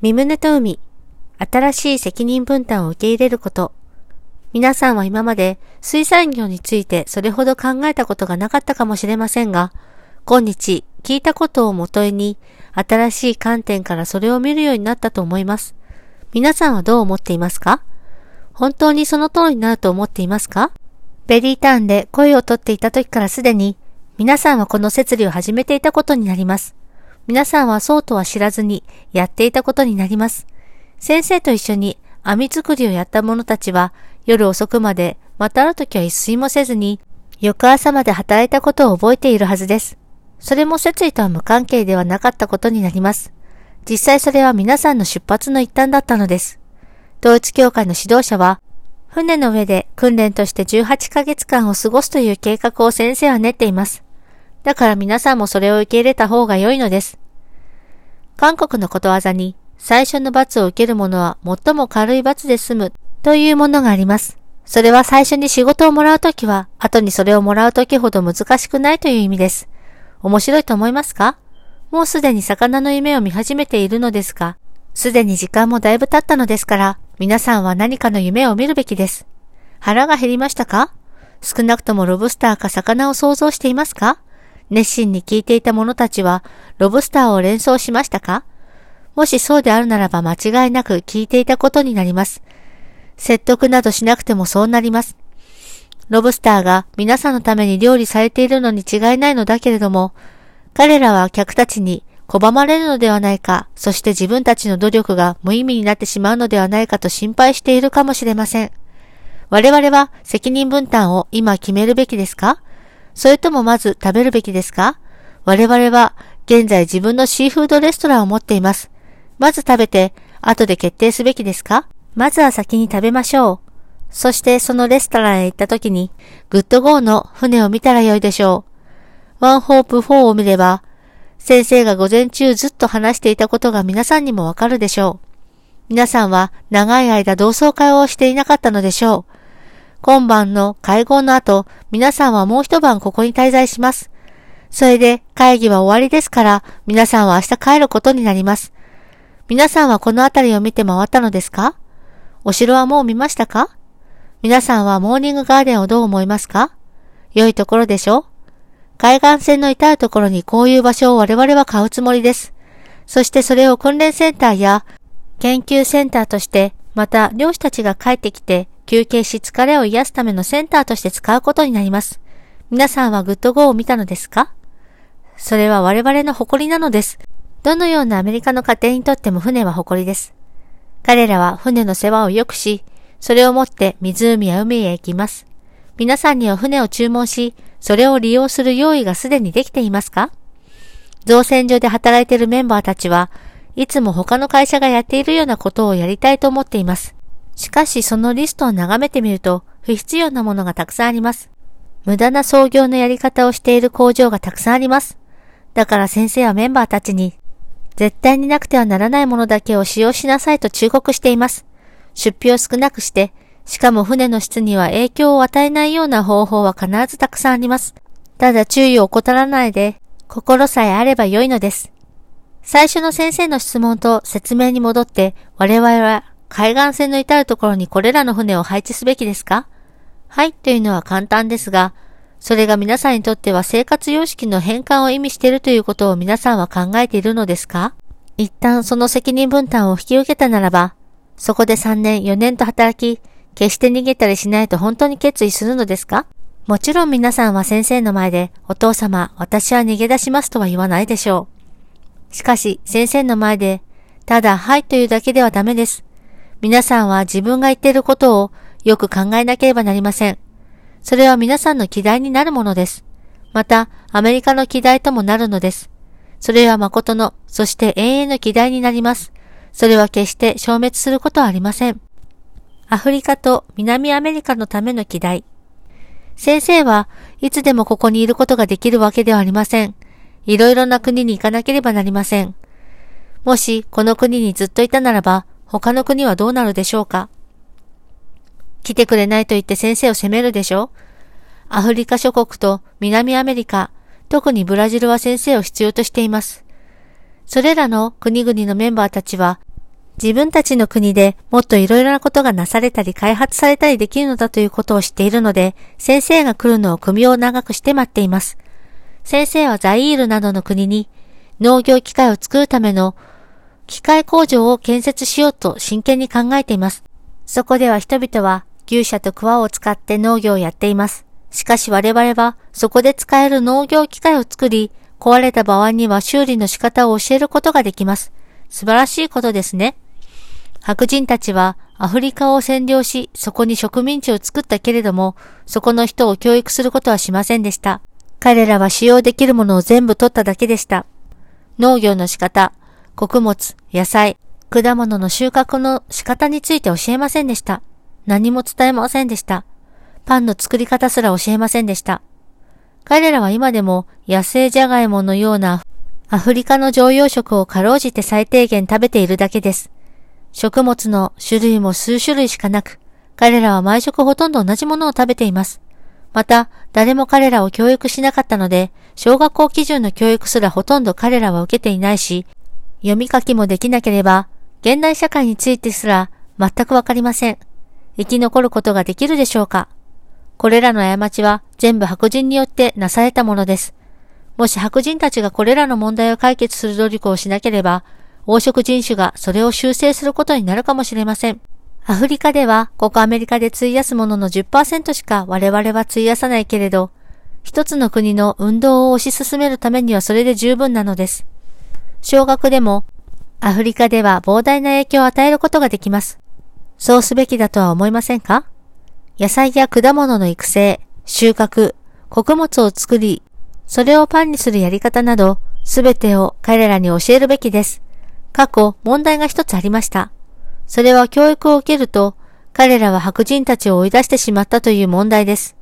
身胸と海、新しい責任分担を受け入れること。皆さんは今まで水産業についてそれほど考えたことがなかったかもしれませんが、今日聞いたことをもとに新しい観点からそれを見るようになったと思います。皆さんはどう思っていますか？本当にその通りになると思っていますか？ベリーターンで声をとっていた時からすでに皆さんはこの設理を始めていたことになります。皆さんはそうとは知らずにやっていたことになります。先生と一緒に網作りをやった者たちは夜遅くまで、またある時は一睡もせずに、翌朝まで働いたことを覚えているはずです。それも説理とは無関係ではなかったことになります。実際それは皆さんの出発の一端だったのです。統一協会の指導者は、船の上で訓練として18ヶ月間を過ごすという計画を先生は練っています。だから皆さんもそれを受け入れた方が良いのです。韓国のことわざに、最初の罰を受ける者は最も軽い罰で済むというものがあります。それは最初に仕事をもらうときは、後にそれをもらうときほど難しくないという意味です。面白いと思いますか？もうすでに魚の夢を見始めているのですが、すでに時間もだいぶ経ったのですから、皆さんは何かの夢を見るべきです。腹が減りましたか？少なくともロブスターか魚を想像していますか？熱心に聞いていた者たちは、ロブスターを連想しましたか？もしそうであるならば間違いなく聞いていたことになります。説得などしなくてもそうなります。ロブスターが皆さんのために料理されているのに違いないのだけれども、彼らは客たちに拒まれるのではないか、そして自分たちの努力が無意味になってしまうのではないかと心配しているかもしれません。我々は責任分担を今決めるべきですか？それともまず食べるべきですか？我々は現在自分のシーフードレストランを持っています。まず食べて、後で決定すべきですか？まずは先に食べましょう。そしてそのレストランへ行った時に、グッドゴーの船を見たらよいでしょう。ワンホープ4を見れば、先生が午前中ずっと話していたことが皆さんにもわかるでしょう。皆さんは長い間同窓会をしていなかったのでしょう。今晩の会合の後、皆さんはもう一晩ここに滞在します。それで会議は終わりですから、皆さんは明日帰ることになります。皆さんはこの辺りを見て回ったのですか？お城はもう見ましたか？皆さんはモーニングガーデンをどう思いますか？良いところでしょう？海岸線の至るところにこういう場所を我々は買うつもりです。そしてそれを訓練センターや研究センターとして、また漁師たちが帰ってきて休憩し疲れを癒すためのセンターとして使うことになります。皆さんはグッドゴーを見たのですか？それは我々の誇りなのです。どのようなアメリカの家庭にとっても船は誇りです。彼らは船の世話を良くし、それを持って湖や海へ行きます。皆さんには船を注文し、それを利用する用意がすでにできていますか？造船所で働いているメンバーたちは、いつも他の会社がやっているようなことをやりたいと思っています。しかしそのリストを眺めてみると不必要なものがたくさんあります。無駄な創業のやり方をしている工場がたくさんあります。だから先生はメンバーたちに絶対になくてはならないものだけを使用しなさいと忠告しています。出費を少なくして、しかも船の質には影響を与えないような方法は必ずたくさんあります。ただ注意を怠らないで、心さえあれば良いのです。最初の先生の質問と説明に戻って、我々は海岸線の至るところにこれらの船を配置すべきですか？はいというのは簡単ですが、それが皆さんにとっては生活様式の変換を意味しているということを皆さんは考えているのですか？一旦その責任分担を引き受けたならば、そこで3年4年と働き、決して逃げたりしないと本当に決意するのですか？もちろん皆さんは先生の前で、お父様、私は逃げ出しますとは言わないでしょう。しかし、先生の前で、ただ、はいというだけではダメです。皆さんは自分が言っていることをよく考えなければなりません。それは皆さんの期待になるものです。また、アメリカの期待ともなるのです。それは誠の、そして永遠の期待になります。それは決して消滅することはありません。アフリカと南アメリカのための期待。先生はいつでもここにいることができるわけではありません。いろいろな国に行かなければなりません。もしこの国にずっといたならば、他の国はどうなるでしょうか？来てくれないと言って先生を責めるでしょアフリカ諸国と南アメリカ、特にブラジルは先生を必要としています。それらの国々のメンバーたちは、自分たちの国でもっといろいろなことがなされたり開発されたりできるのだということを知っているので、先生が来るのを首を長くして待っています。先生はザイールなどの国に農業機械を作るための機械工場を建設しようと真剣に考えています。そこでは人々は牛舎と桑を使って農業をやっています。しかし我々はそこで使える農業機械を作り、壊れた場合には修理の仕方を教えることができます。素晴らしいことですね。白人たちはアフリカを占領し、そこに植民地を作ったけれども、そこの人を教育することはしませんでした。彼らは使用できるものを全部取っただけでした。農業の仕方、穀物、野菜、果物の収穫の仕方について教えませんでした。何も伝えませんでした。パンの作り方すら教えませんでした。彼らは今でも野生ジャガイモのようなアフリカの常用食をかろうじて最低限食べているだけです。食物の種類も数種類しかなく、彼らは毎食ほとんど同じものを食べています。また、誰も彼らを教育しなかったので、小学校基準の教育すらほとんど彼らは受けていないし、読み書きもできなければ、現代社会についてすら全くわかりません。生き残ることができるでしょうかこれらの過ちは全部白人によってなされたものです。もし白人たちがこれらの問題を解決する努力をしなければ、黄色人種がそれを修正することになるかもしれません。アフリカでは、ここアメリカで費やすものの10%しか我々は費やさないけれど、一つの国の運動を推し進めるためにはそれで十分なのです。小学でも、アフリカでは膨大な影響を与えることができます。そうすべきだとは思いませんか？野菜や果物の育成、収穫、穀物を作り、それをパンにするやり方など、すべてを彼らに教えるべきです。過去、問題が一つありました。それは教育を受けると、彼らは白人たちを追い出してしまったという問題です。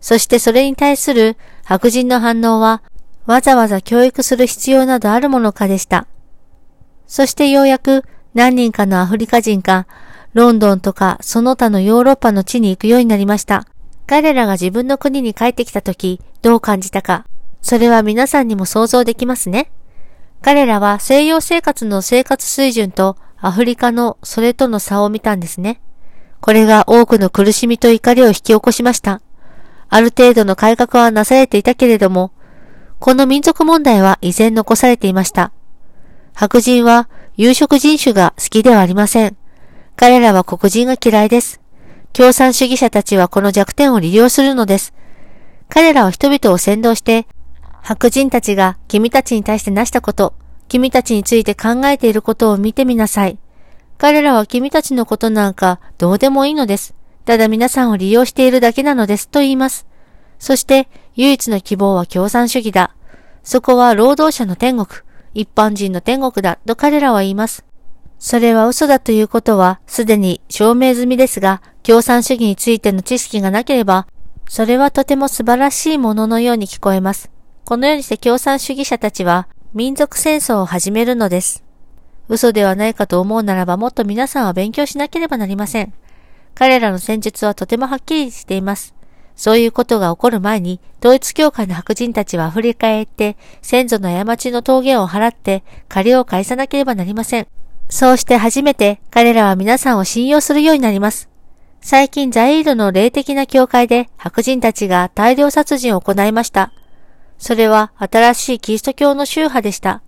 そしてそれに対する白人の反応は、わざわざ教育する必要などあるものかでした。そしてようやく何人かのアフリカ人がロンドンとかその他のヨーロッパの地に行くようになりました。彼らが自分の国に帰ってきた時、どう感じたか、それは皆さんにも想像できますね。彼らは西洋生活の生活水準とアフリカのそれとの差を見たんですね。これが多くの苦しみと怒りを引き起こしました。ある程度の改革はなされていたけれども、この民族問題は依然残されていました。白人は有色人種が好きではありません。彼らは黒人が嫌いです。共産主義者たちはこの弱点を利用するのです。彼らは人々を先導して、白人たちが君たちに対して成したこと、君たちについて考えていることを見てみなさい。彼らは君たちのことなんかどうでもいいのです。ただ皆さんを利用しているだけなのですと言います。そして唯一の希望は共産主義だ。そこは労働者の天国、一般人の天国だと彼らは言います。それは嘘だということはすでに証明済みですが、共産主義についての知識がなければ、それはとても素晴らしいもののように聞こえます。このようにして共産主義者たちは民族戦争を始めるのです。嘘ではないかと思うならばもっと皆さんは勉強しなければなりません。彼らの戦術はとてもはっきりしています。そういうことが起こる前に、統一教会の白人たちはアフリカへ行って、先祖の過ちの峠を払って、借りを返さなければなりません。そうして初めて彼らは皆さんを信用するようになります。最近ザイールの霊的な教会で白人たちが大量殺人を行いました。それは新しいキリスト教の宗派でした。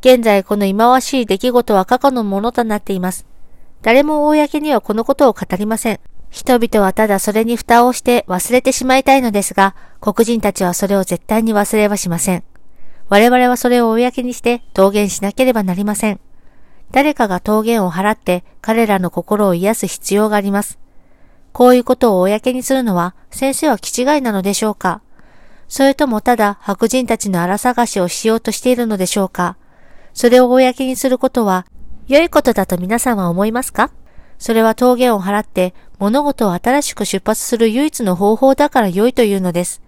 現在この忌まわしい出来事は過去のものとなっています。誰も公にはこのことを語りません。人々はただそれに蓋をして忘れてしまいたいのですが、黒人たちはそれを絶対に忘れはしません。我々はそれを公にして桃言しなければなりません。誰かが桃言を払って彼らの心を癒す必要があります。こういうことを公にするのは先生は気違いなのでしょうかそれともただ白人たちの荒探しをしようとしているのでしょうかそれを公にすることは良いことだと皆さんは思いますかそれは峠を払って物事を新しく出発する唯一の方法だから良いというのです。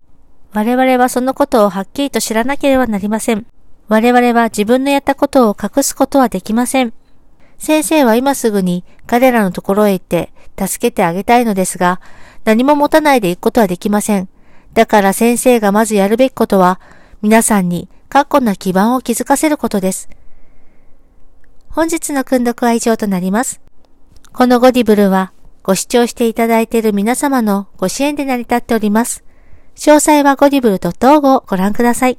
我々はそのことをはっきりと知らなければなりません。我々は自分のやったことを隠すことはできません。先生は今すぐに彼らのところへ行って助けてあげたいのですが、何も持たないで行くことはできません。だから先生がまずやるべきことは、皆さんに確固な基盤を築かせることです。本日の訓読は以上となります。このゴディブルは、ご視聴していただいている皆様のご支援で成り立っております。詳細はゴディブル .org をご覧ください。